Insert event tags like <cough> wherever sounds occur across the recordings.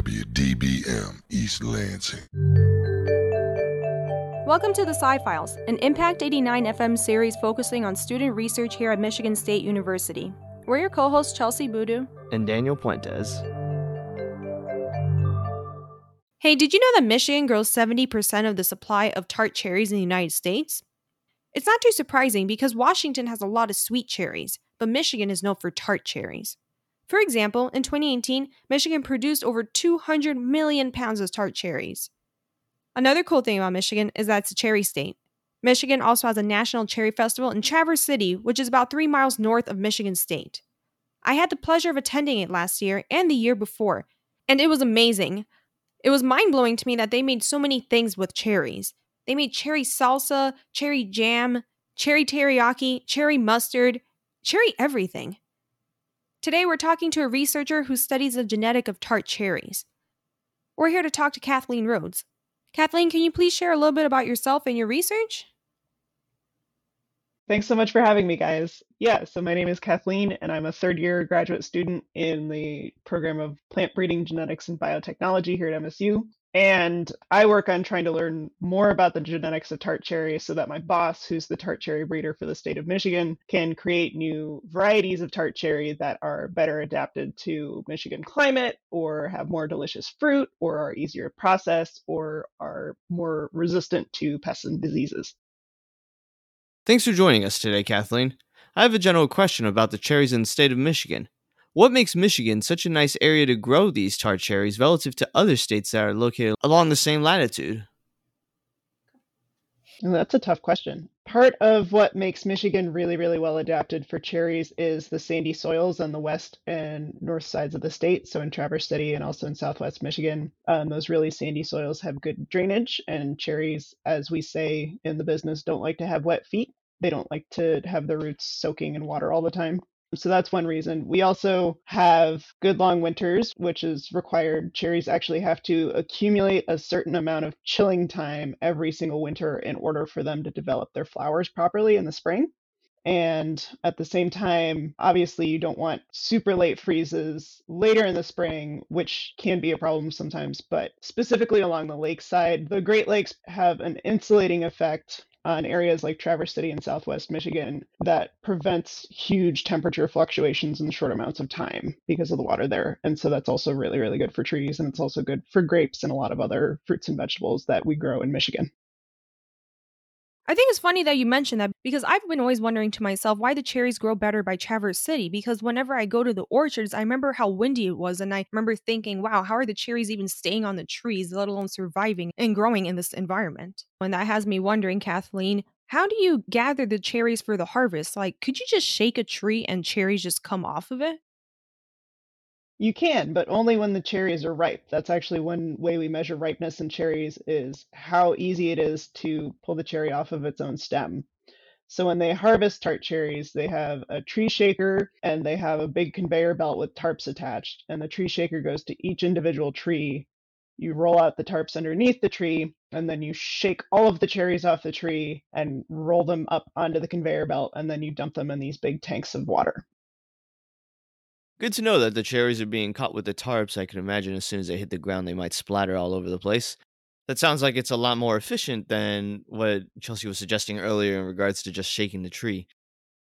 WDBM East Lansing. Welcome to the Sci Files, an Impact 89 FM series focusing on student research here at Michigan State University. We're your co hosts, Chelsie Boodoo and Daniel Puentes. Hey, did you know that Michigan grows 70% of the supply of tart cherries in the United States? It's not too surprising because Washington has a lot of sweet cherries, but Michigan is known for tart cherries. For example, in 2018, Michigan produced over 200 million pounds of tart cherries. Another cool thing about Michigan is that it's a cherry state. Michigan also has a national cherry festival in Traverse City, which is about three miles north of Michigan State. I had the pleasure of attending it last year and the year before, and it was amazing. It was mind blowing to me that they made so many things with cherries. They made cherry salsa, cherry jam, cherry teriyaki, cherry mustard, cherry everything. Today, we're talking to a researcher who studies the genetic of tart cherries. We're here to talk to Kathleen Rhoades, Kathleen, can you please share a little bit about yourself and your research? Thanks so much for having me, guys. Yeah, so my name is Kathleen, and I'm a third year graduate student in the program of plant breeding genetics and biotechnology here at MSU. And I work on trying to learn more about the genetics of tart cherry so that my boss, who's the tart cherry breeder for the state of Michigan, can create new varieties of tart cherry that are better adapted to Michigan climate or have more delicious fruit or are easier to process or are more resistant to pests and diseases. Thanks for joining us today, Kathleen. I have a general question about the cherries in the state of Michigan. What makes Michigan such a nice area to grow these tart cherries relative to other states that are located along the same latitude? That's a tough question. Part of what makes Michigan really, really well adapted for cherries is the sandy soils on the west and north sides of the state. So in Traverse City and also in southwest Michigan, um, those really sandy soils have good drainage, and cherries, as we say in the business, don't like to have wet feet. They don't like to have their roots soaking in water all the time. So that's one reason. We also have good long winters, which is required. Cherries actually have to accumulate a certain amount of chilling time every single winter in order for them to develop their flowers properly in the spring. And at the same time, obviously, you don't want super late freezes later in the spring, which can be a problem sometimes. But specifically along the lakeside, the Great Lakes have an insulating effect Uh, on areas like Traverse City in southwest Michigan that prevents huge temperature fluctuations in short amounts of time because of the water there. And so that's also really, really good for trees. And it's also good for grapes and a lot of other fruits and vegetables that we grow in Michigan. I think it's funny that you mentioned that because I've been always wondering to myself why the cherries grow better by Traverse City. Because whenever I go to the orchards, I remember how windy it was, and I remember thinking, wow, how are the cherries even staying on the trees, let alone surviving and growing in this environment? And that has me wondering, Kathleen, how do you gather the cherries for the harvest? Like, could you just shake a tree and cherries just come off of it? You can, but only when the cherries are ripe. That's actually one way we measure ripeness in cherries is how easy it is to pull the cherry off of its own stem. So when they harvest tart cherries, they have a tree shaker and they have a big conveyor belt with tarps attached. And the tree shaker goes to each individual tree. You roll out the tarps underneath the tree, and then you shake all of the cherries off the tree and roll them up onto the conveyor belt, and then you dump them in these big tanks of water. Good to know that the cherries are being caught with the tarps. I can imagine as soon as they hit the ground, they might splatter all over the place. That sounds like it's a lot more efficient than what Chelsie was suggesting earlier in regards to just shaking the tree.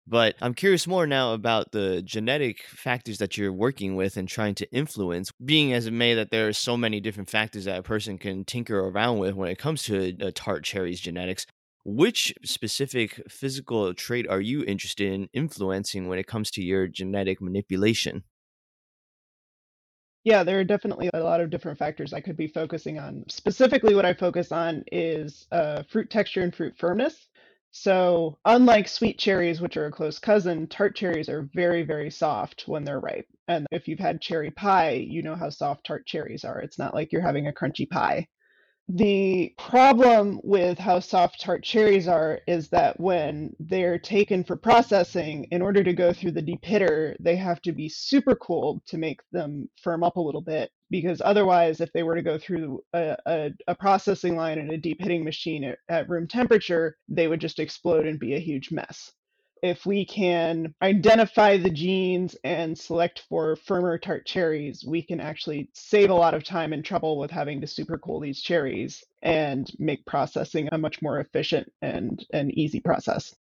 But I'm curious more now about the genetic factors that you're working with and trying to influence, being as it may that there are so many different factors that a person can tinker around with when it comes to a, a tart cherry's genetics. Which specific physical trait are you interested in influencing when it comes to your genetic manipulation? Yeah, there are definitely a lot of different factors I could be focusing on. Specifically, what I focus on is uh, fruit texture and fruit firmness. So, unlike sweet cherries, which are a close cousin, tart cherries are very, very soft when they're ripe. And if you've had cherry pie, you know how soft tart cherries are. It's not like you're having a crunchy pie. The problem with how soft tart cherries are is that when they're taken for processing, in order to go through the depitter, they have to be super cooled to make them firm up a little bit. Because otherwise, if they were to go through a, a, a processing line and a depitting machine at, at room temperature, they would just explode and be a huge mess if we can identify the genes and select for firmer tart cherries, we can actually save a lot of time and trouble with having to super cool these cherries and make processing a much more efficient and an easy process.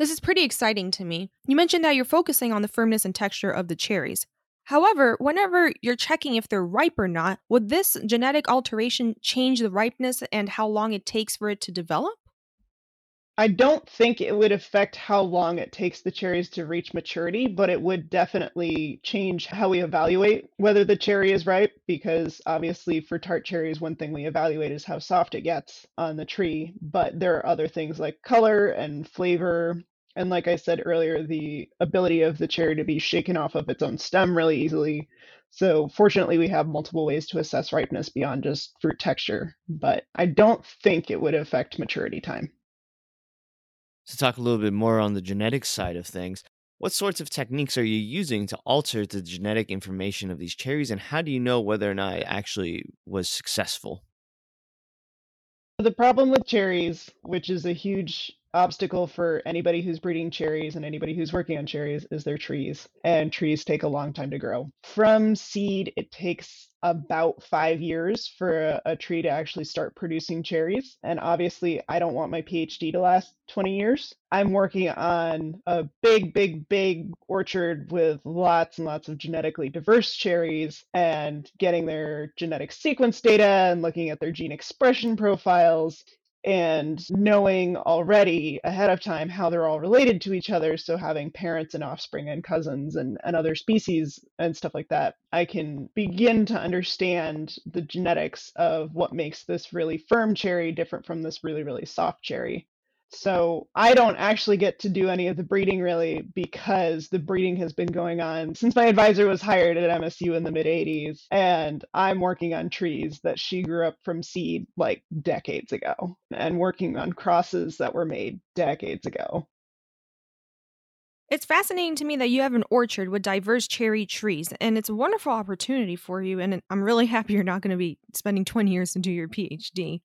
This is pretty exciting to me. You mentioned that you're focusing on the firmness and texture of the cherries. However, whenever you're checking if they're ripe or not, would this genetic alteration change the ripeness and how long it takes for it to develop? I don't think it would affect how long it takes the cherries to reach maturity, but it would definitely change how we evaluate whether the cherry is ripe, because obviously for tart cherries, one thing we evaluate is how soft it gets on the tree. But there are other things like color and flavor. And like I said earlier, the ability of the cherry to be shaken off of its own stem really easily. So fortunately, we have multiple ways to assess ripeness beyond just fruit texture, but I don't think it would affect maturity time. To talk a little bit more on the genetic side of things, what sorts of techniques are you using to alter the genetic information of these cherries, and how do you know whether or not it actually was successful? The problem with cherries, which is a huge obstacle for anybody who's breeding cherries and anybody who's working on cherries, is their trees. And trees take a long time to grow. From seed, it takes about five years for a, a, tree to actually start producing cherries. And obviously, I don't want my PhD to last 20 years. I'm working on a big, big, big orchard with lots and lots of genetically diverse cherries and getting their genetic sequence data and looking at their gene expression profiles and knowing already ahead of time how they're all related to each other so having parents and offspring and cousins and, and other species and stuff like that i can begin to understand the genetics of what makes this really firm cherry different from this really really soft cherry so I don't actually get to do any of the breeding really because the breeding has been going on since my advisor was hired at MSU in the mid 80s. And I'm working on trees that she grew up from seed like decades ago and working on crosses that were made decades ago. It's fascinating to me that you have an orchard with diverse cherry trees, and it's a wonderful opportunity for you. And I'm really happy you're not going to be spending 20 years to do your PhD.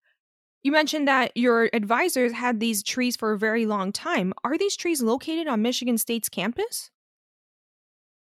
You mentioned that your advisors had these trees for a very long time. Are these trees located on Michigan State's campus?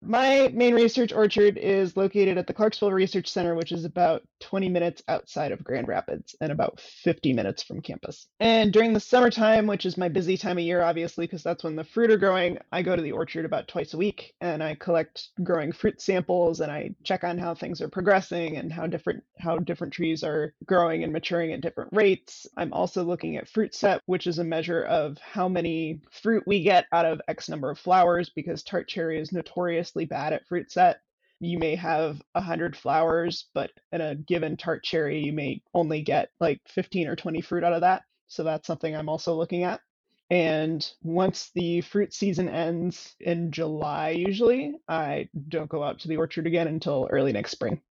My main research orchard is located at the Clarksville Research Center, which is about 20 minutes outside of Grand Rapids and about 50 minutes from campus. And during the summertime, which is my busy time of year, obviously, because that's when the fruit are growing, I go to the orchard about twice a week and I collect growing fruit samples and I check on how things are progressing and how different how different trees are growing and maturing at different rates. I'm also looking at fruit set, which is a measure of how many fruit we get out of X number of flowers, because tart cherry is notoriously bad at fruit set. You may have a 100 flowers, but in a given tart cherry, you may only get like 15 or 20 fruit out of that. So that's something I'm also looking at. And once the fruit season ends in July, usually, I don't go out to the orchard again until early next spring.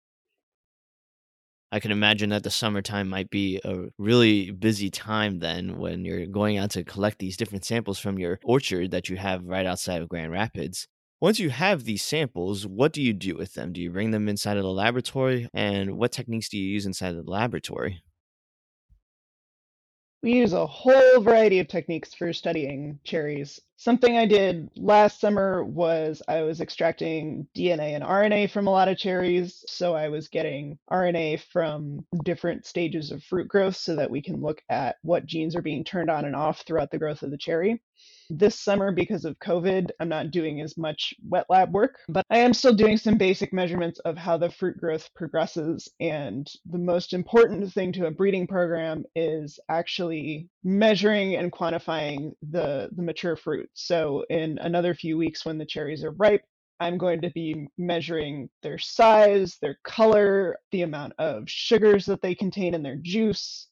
I can imagine that the summertime might be a really busy time then when you're going out to collect these different samples from your orchard that you have right outside of Grand Rapids. Once you have these samples, what do you do with them? Do you bring them inside of the laboratory? And what techniques do you use inside of the laboratory? We use a whole variety of techniques for studying cherries. Something I did last summer was I was extracting DNA and RNA from a lot of cherries. So I was getting RNA from different stages of fruit growth so that we can look at what genes are being turned on and off throughout the growth of the cherry. This summer, because of COVID, I'm not doing as much wet lab work, but I am still doing some basic measurements of how the fruit growth progresses. And the most important thing to a breeding program is actually measuring and quantifying the, the mature fruit. So, in another few weeks, when the cherries are ripe, I'm going to be measuring their size, their color, the amount of sugars that they contain in their juice,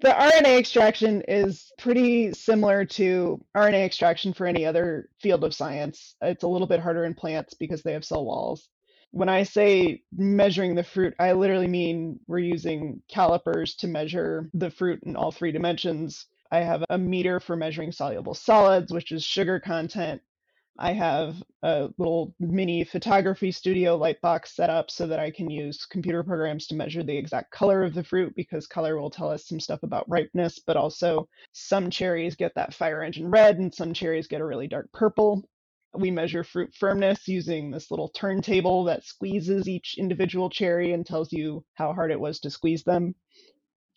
the RNA extraction is pretty similar to RNA extraction for any other field of science. It's a little bit harder in plants because they have cell walls. When I say measuring the fruit, I literally mean we're using calipers to measure the fruit in all three dimensions. I have a meter for measuring soluble solids, which is sugar content. I have a little mini photography studio light box set up so that I can use computer programs to measure the exact color of the fruit because color will tell us some stuff about ripeness, but also some cherries get that fire engine red and some cherries get a really dark purple. We measure fruit firmness using this little turntable that squeezes each individual cherry and tells you how hard it was to squeeze them.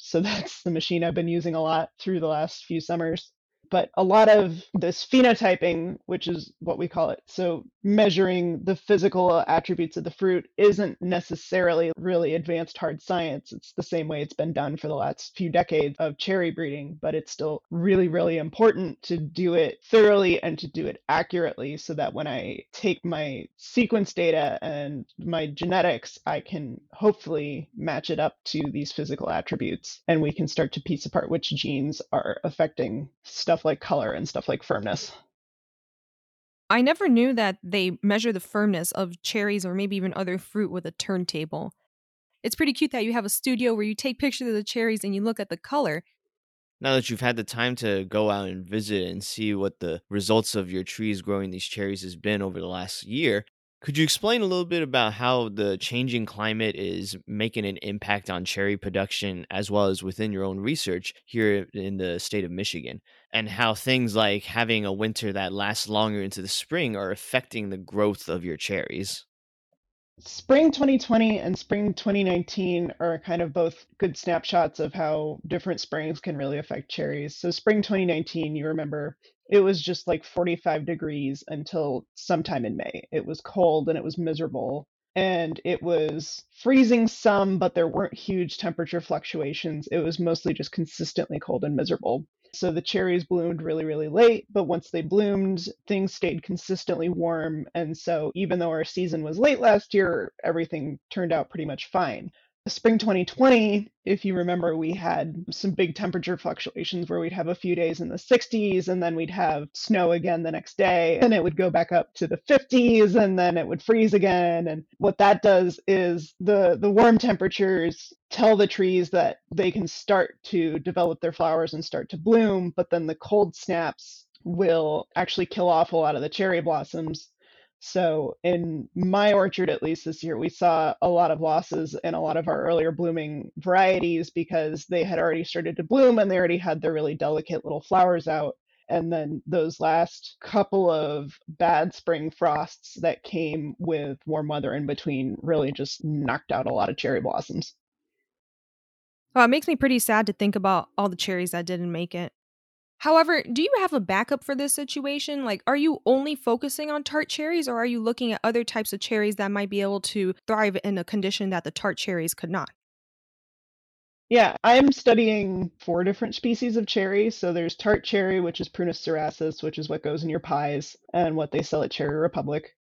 So <laughs> that's the machine I've been using a lot through the last few summers but a lot of this phenotyping, which is what we call it, so measuring the physical attributes of the fruit, isn't necessarily really advanced hard science. It's the same way it's been done for the last few decades of cherry breeding, but it's still really, really important to do it thoroughly and to do it accurately so that when I take my sequence data and my genetics, I can hopefully match it up to these physical attributes and we can start to piece apart which genes are affecting stuff like color and stuff like firmness. I never knew that they measure the firmness of cherries or maybe even other fruit with a turntable. It's pretty cute that you have a studio where you take pictures of the cherries and you look at the color. Now that you've had the time to go out and visit and see what the results of your trees growing these cherries has been over the last year, could you explain a little bit about how the changing climate is making an impact on cherry production as well as within your own research here in the state of Michigan? And how things like having a winter that lasts longer into the spring are affecting the growth of your cherries? Spring 2020 and spring 2019 are kind of both good snapshots of how different springs can really affect cherries. So, spring 2019, you remember it was just like 45 degrees until sometime in May. It was cold and it was miserable. And it was freezing some, but there weren't huge temperature fluctuations. It was mostly just consistently cold and miserable. So the cherries bloomed really, really late, but once they bloomed, things stayed consistently warm. And so even though our season was late last year, everything turned out pretty much fine spring 2020, if you remember, we had some big temperature fluctuations where we'd have a few days in the 60s and then we'd have snow again the next day and it would go back up to the 50s and then it would freeze again. And what that does is the, the warm temperatures tell the trees that they can start to develop their flowers and start to bloom, but then the cold snaps will actually kill off a lot of the cherry blossoms so, in my orchard, at least this year, we saw a lot of losses in a lot of our earlier blooming varieties because they had already started to bloom and they already had their really delicate little flowers out. And then those last couple of bad spring frosts that came with warm weather in between really just knocked out a lot of cherry blossoms. Well, it makes me pretty sad to think about all the cherries that didn't make it. However, do you have a backup for this situation? Like, are you only focusing on tart cherries or are you looking at other types of cherries that might be able to thrive in a condition that the tart cherries could not? Yeah, I'm studying four different species of cherry. So there's tart cherry, which is Prunus cerasus, which is what goes in your pies and what they sell at Cherry Republic.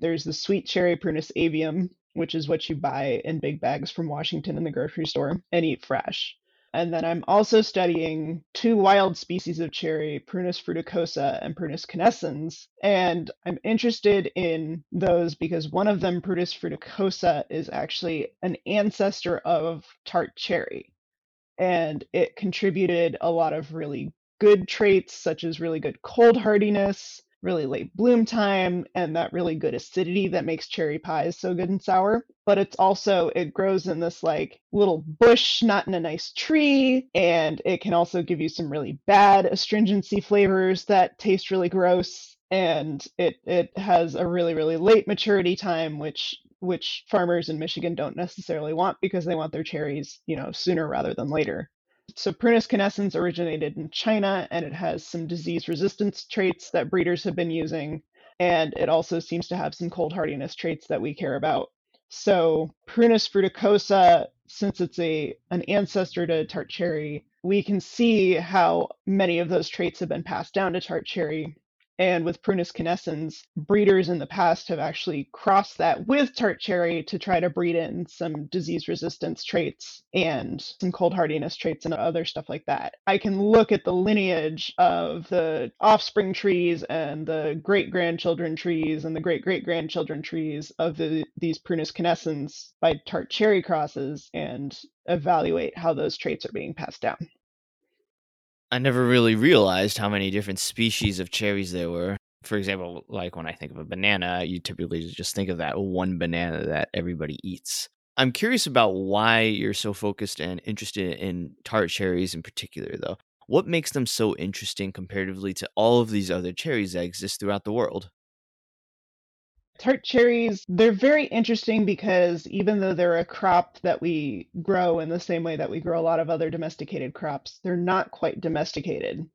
There's the sweet cherry Prunus avium, which is what you buy in big bags from Washington in the grocery store and eat fresh. And then I'm also studying two wild species of cherry, Prunus fruticosa and Prunus canescens. And I'm interested in those because one of them, Prunus fruticosa, is actually an ancestor of tart cherry. And it contributed a lot of really good traits, such as really good cold hardiness, really late bloom time and that really good acidity that makes cherry pies so good and sour. But it's also, it grows in this like little bush, not in a nice tree. And it can also give you some really bad astringency flavors that taste really gross. And it, it has a really, really late maturity time, which which farmers in Michigan don't necessarily want because they want their cherries, you know, sooner rather than later. So Prunus canescens originated in China and it has some disease resistance traits that breeders have been using. And it also seems to have some cold hardiness traits that we care about. So Prunus fruticosa, since it's a an ancestor to tart cherry, we can see how many of those traits have been passed down to tart cherry and with Prunus canescens, breeders in the past have actually crossed that with tart cherry to try to breed in some disease resistance traits and some cold hardiness traits and other stuff like that. I can look at the lineage of the offspring trees and the great grandchildren trees and the great great grandchildren trees of the, these Prunus canescens by tart cherry crosses and evaluate how those traits are being passed down. I never really realized how many different species of cherries there were. For example, like when I think of a banana, you typically just think of that one banana that everybody eats. I'm curious about why you're so focused and interested in tart cherries in particular, though. What makes them so interesting comparatively to all of these other cherries that exist throughout the world? Tart cherries, they're very interesting because even though they're a crop that we grow in the same way that we grow a lot of other domesticated crops, they're not quite domesticated.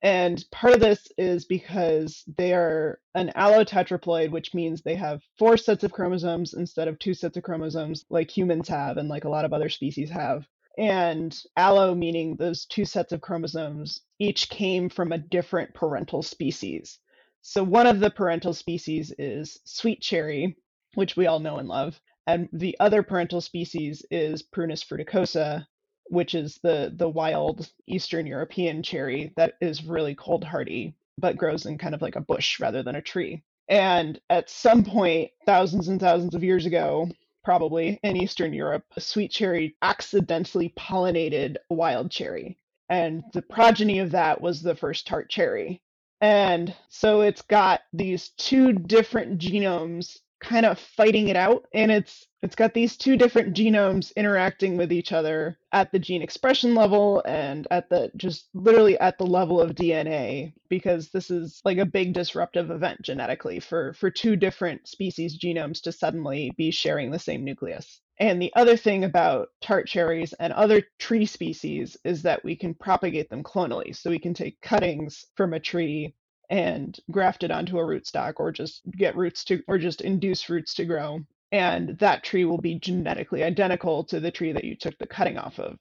And part of this is because they are an allotetraploid, which means they have four sets of chromosomes instead of two sets of chromosomes like humans have and like a lot of other species have. And allo meaning those two sets of chromosomes each came from a different parental species. So one of the parental species is sweet cherry, which we all know and love. And the other parental species is Prunus fruticosa, which is the the wild Eastern European cherry that is really cold hardy, but grows in kind of like a bush rather than a tree. And at some point, thousands and thousands of years ago, probably in Eastern Europe, a sweet cherry accidentally pollinated a wild cherry. And the progeny of that was the first tart cherry. And so it's got these two different genomes kind of fighting it out and it's it's got these two different genomes interacting with each other at the gene expression level and at the just literally at the level of DNA because this is like a big disruptive event genetically for for two different species genomes to suddenly be sharing the same nucleus. And the other thing about tart cherries and other tree species is that we can propagate them clonally. So we can take cuttings from a tree and graft it onto a rootstock or just get roots to or just induce roots to grow and that tree will be genetically identical to the tree that you took the cutting off of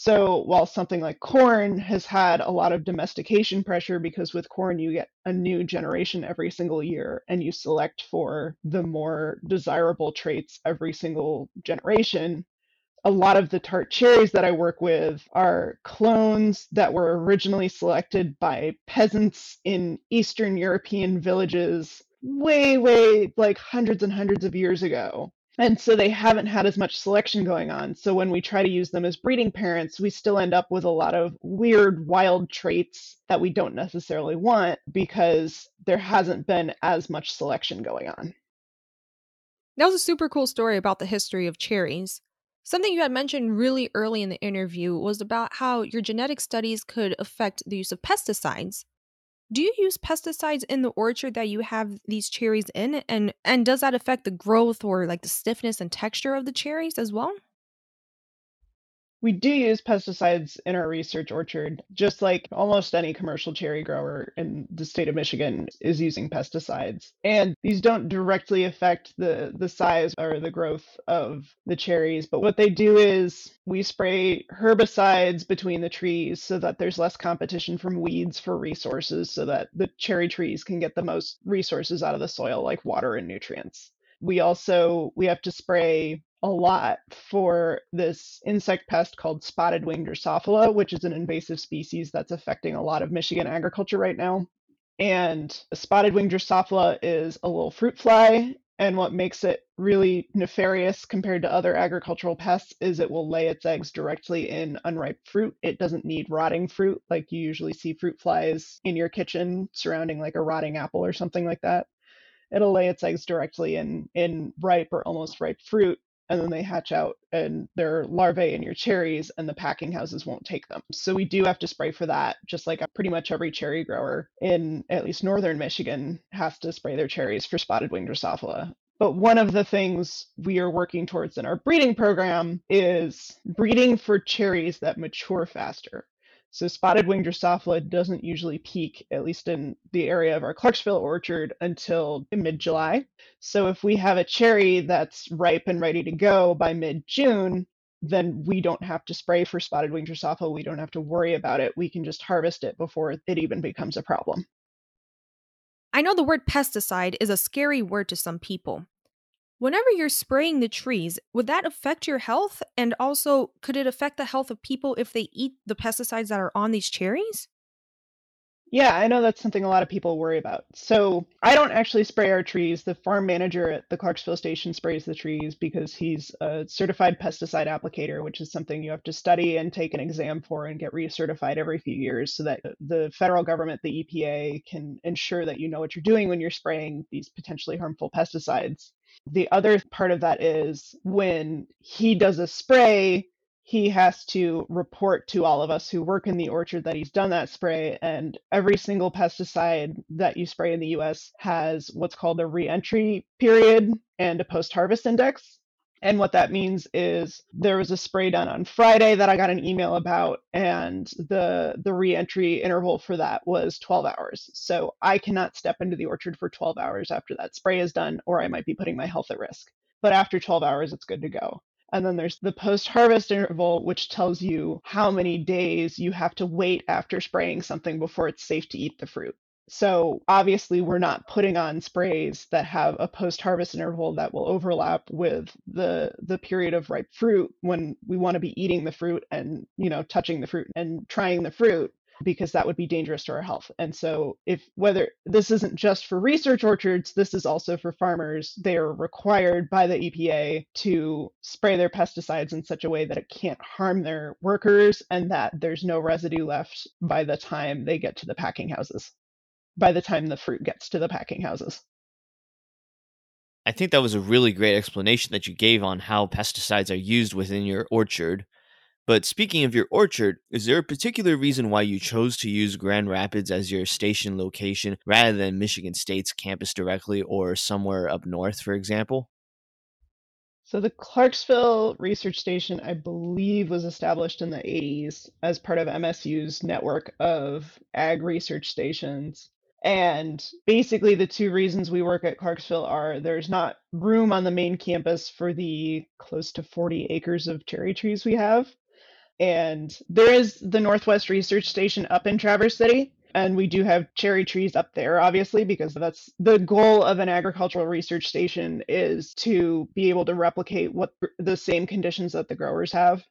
so while something like corn has had a lot of domestication pressure because with corn you get a new generation every single year and you select for the more desirable traits every single generation a lot of the tart cherries that I work with are clones that were originally selected by peasants in Eastern European villages way, way like hundreds and hundreds of years ago. And so they haven't had as much selection going on. So when we try to use them as breeding parents, we still end up with a lot of weird, wild traits that we don't necessarily want because there hasn't been as much selection going on. That was a super cool story about the history of cherries. Something you had mentioned really early in the interview was about how your genetic studies could affect the use of pesticides. Do you use pesticides in the orchard that you have these cherries in and and does that affect the growth or like the stiffness and texture of the cherries as well? We do use pesticides in our research orchard, just like almost any commercial cherry grower in the state of Michigan is using pesticides. And these don't directly affect the, the size or the growth of the cherries, but what they do is we spray herbicides between the trees so that there's less competition from weeds for resources so that the cherry trees can get the most resources out of the soil like water and nutrients we also we have to spray a lot for this insect pest called spotted wing Drosophila, which is an invasive species that's affecting a lot of Michigan agriculture right now. And a spotted wing Drosophila is a little fruit fly. And what makes it really nefarious compared to other agricultural pests is it will lay its eggs directly in unripe fruit. It doesn't need rotting fruit like you usually see fruit flies in your kitchen surrounding like a rotting apple or something like that. It'll lay its eggs directly in in ripe or almost ripe fruit and then they hatch out and they're larvae in your cherries and the packing houses won't take them. So we do have to spray for that, just like pretty much every cherry grower in at least northern Michigan has to spray their cherries for spotted winged Drosophila. But one of the things we are working towards in our breeding program is breeding for cherries that mature faster. So spotted winged Drosophila doesn't usually peak, at least in the area of our Clarksville orchard, until mid July. So if we have a cherry that's ripe and ready to go by mid June, then we don't have to spray for spotted winged Drosophila. We don't have to worry about it. We can just harvest it before it even becomes a problem. I know the word pesticide is a scary word to some people. Whenever you're spraying the trees, would that affect your health? And also, could it affect the health of people if they eat the pesticides that are on these cherries? Yeah, I know that's something a lot of people worry about. So I don't actually spray our trees. The farm manager at the Clarksville station sprays the trees because he's a certified pesticide applicator, which is something you have to study and take an exam for and get recertified every few years so that the federal government, the EPA, can ensure that you know what you're doing when you're spraying these potentially harmful pesticides. The other part of that is when he does a spray, he has to report to all of us who work in the orchard that he's done that spray. And every single pesticide that you spray in the US has what's called a reentry period and a post harvest index. And what that means is there was a spray done on Friday that I got an email about, and the the reentry interval for that was 12 hours. So I cannot step into the orchard for 12 hours after that spray is done, or I might be putting my health at risk. But after 12 hours, it's good to go. And then there's the post harvest interval, which tells you how many days you have to wait after spraying something before it's safe to eat the fruit. So obviously, we're not putting on sprays that have a post harvest interval that will overlap with the the period of ripe fruit when we want to be eating the fruit and you know touching the fruit and trying the fruit because that would be dangerous to our health. And so, if whether this isn't just for research orchards, this is also for farmers, they are required by the EPA to spray their pesticides in such a way that it can't harm their workers and that there's no residue left by the time they get to the packing houses, by the time the fruit gets to the packing houses. I think that was a really great explanation that you gave on how pesticides are used within your orchard. But speaking of your orchard, is there a particular reason why you chose to use Grand Rapids as your station location rather than Michigan State's campus directly or somewhere up north, for example? So the Clarksville Research Station, I believe, was established in the 80s as part of MSU's network of ag research stations. And basically, the two reasons we work at Clarksville are there's not room on the main campus for the close to 40 acres of cherry trees we have and there is the Northwest Research Station up in Traverse City. And we do have cherry trees up there, obviously, because that's the goal of an agricultural research station is to be able to replicate what the same conditions that the growers have.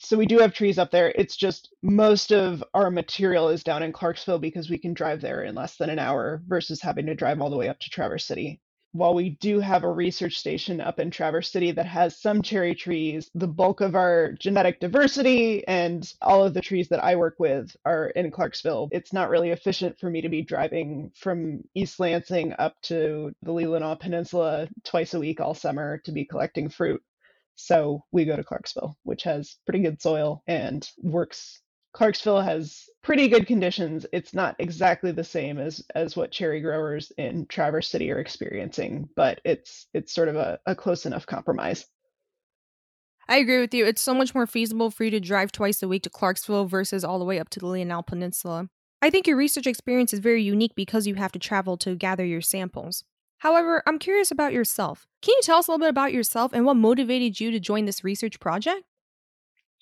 So we do have trees up there. It's just most of our material is down in Clarksville because we can drive there in less than an hour versus having to drive all the way up to Traverse City while we do have a research station up in Traverse City that has some cherry trees, the bulk of our genetic diversity and all of the trees that I work with are in Clarksville. It's not really efficient for me to be driving from East Lansing up to the Leelanau Peninsula twice a week all summer to be collecting fruit. So we go to Clarksville, which has pretty good soil and works Clarksville has pretty good conditions. It's not exactly the same as as what cherry growers in Traverse City are experiencing, but it's it's sort of a, a close enough compromise. I agree with you. It's so much more feasible for you to drive twice a week to Clarksville versus all the way up to the Leelanau Peninsula. I think your research experience is very unique because you have to travel to gather your samples. However, I'm curious about yourself. Can you tell us a little bit about yourself and what motivated you to join this research project?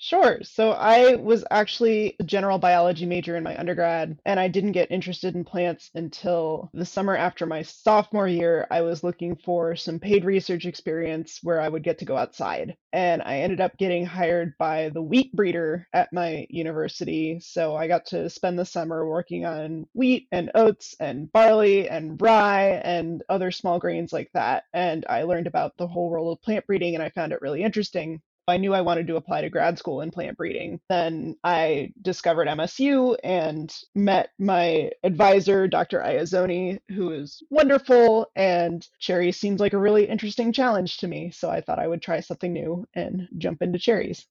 Sure. So I was actually a general biology major in my undergrad, and I didn't get interested in plants until the summer after my sophomore year. I was looking for some paid research experience where I would get to go outside. And I ended up getting hired by the wheat breeder at my university. So I got to spend the summer working on wheat and oats and barley and rye and other small grains like that. And I learned about the whole world of plant breeding, and I found it really interesting. I knew I wanted to apply to grad school in plant breeding. Then I discovered MSU and met my advisor, Dr. Iezzoni, who is wonderful. And cherries seems like a really interesting challenge to me. So I thought I would try something new and jump into cherries.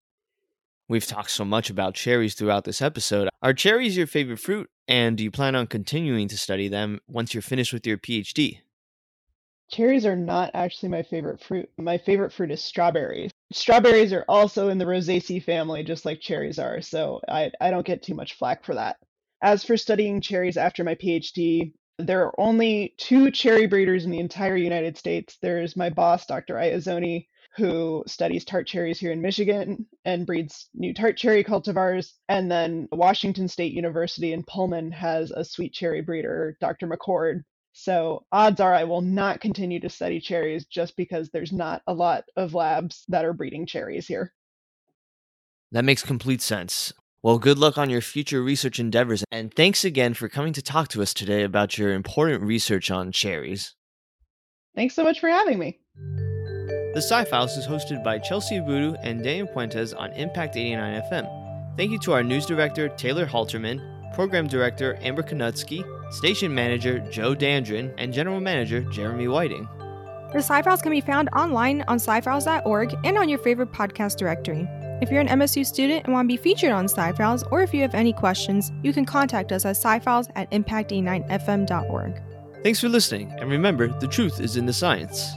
We've talked so much about cherries throughout this episode. Are cherries your favorite fruit? And do you plan on continuing to study them once you're finished with your PhD? Cherries are not actually my favorite fruit. My favorite fruit is strawberries. Strawberries are also in the Rosaceae family, just like cherries are, so I, I don't get too much flack for that. As for studying cherries after my PhD, there are only two cherry breeders in the entire United States. There's my boss, Dr. Iezzoni, who studies tart cherries here in Michigan and breeds new tart cherry cultivars. And then Washington State University in Pullman has a sweet cherry breeder, Dr. McCord, so odds are I will not continue to study cherries just because there's not a lot of labs that are breeding cherries here. That makes complete sense. Well, good luck on your future research endeavors, and thanks again for coming to talk to us today about your important research on cherries. Thanks so much for having me. The Sci Files is hosted by Chelsie Boodoo and Daniel Puentes on Impact 89 FM. Thank you to our news director, Taylor Halterman, program director, Amber Konutsky, station manager, Joe Dandrin, and general manager, Jeremy Whiting. The Sci-Files can be found online on scifiles.org and on your favorite podcast directory. If you're an MSU student and want to be featured on Sci-Files, or if you have any questions, you can contact us at scifiles at Impact9FM.org. Thanks for listening, and remember, the truth is in the science.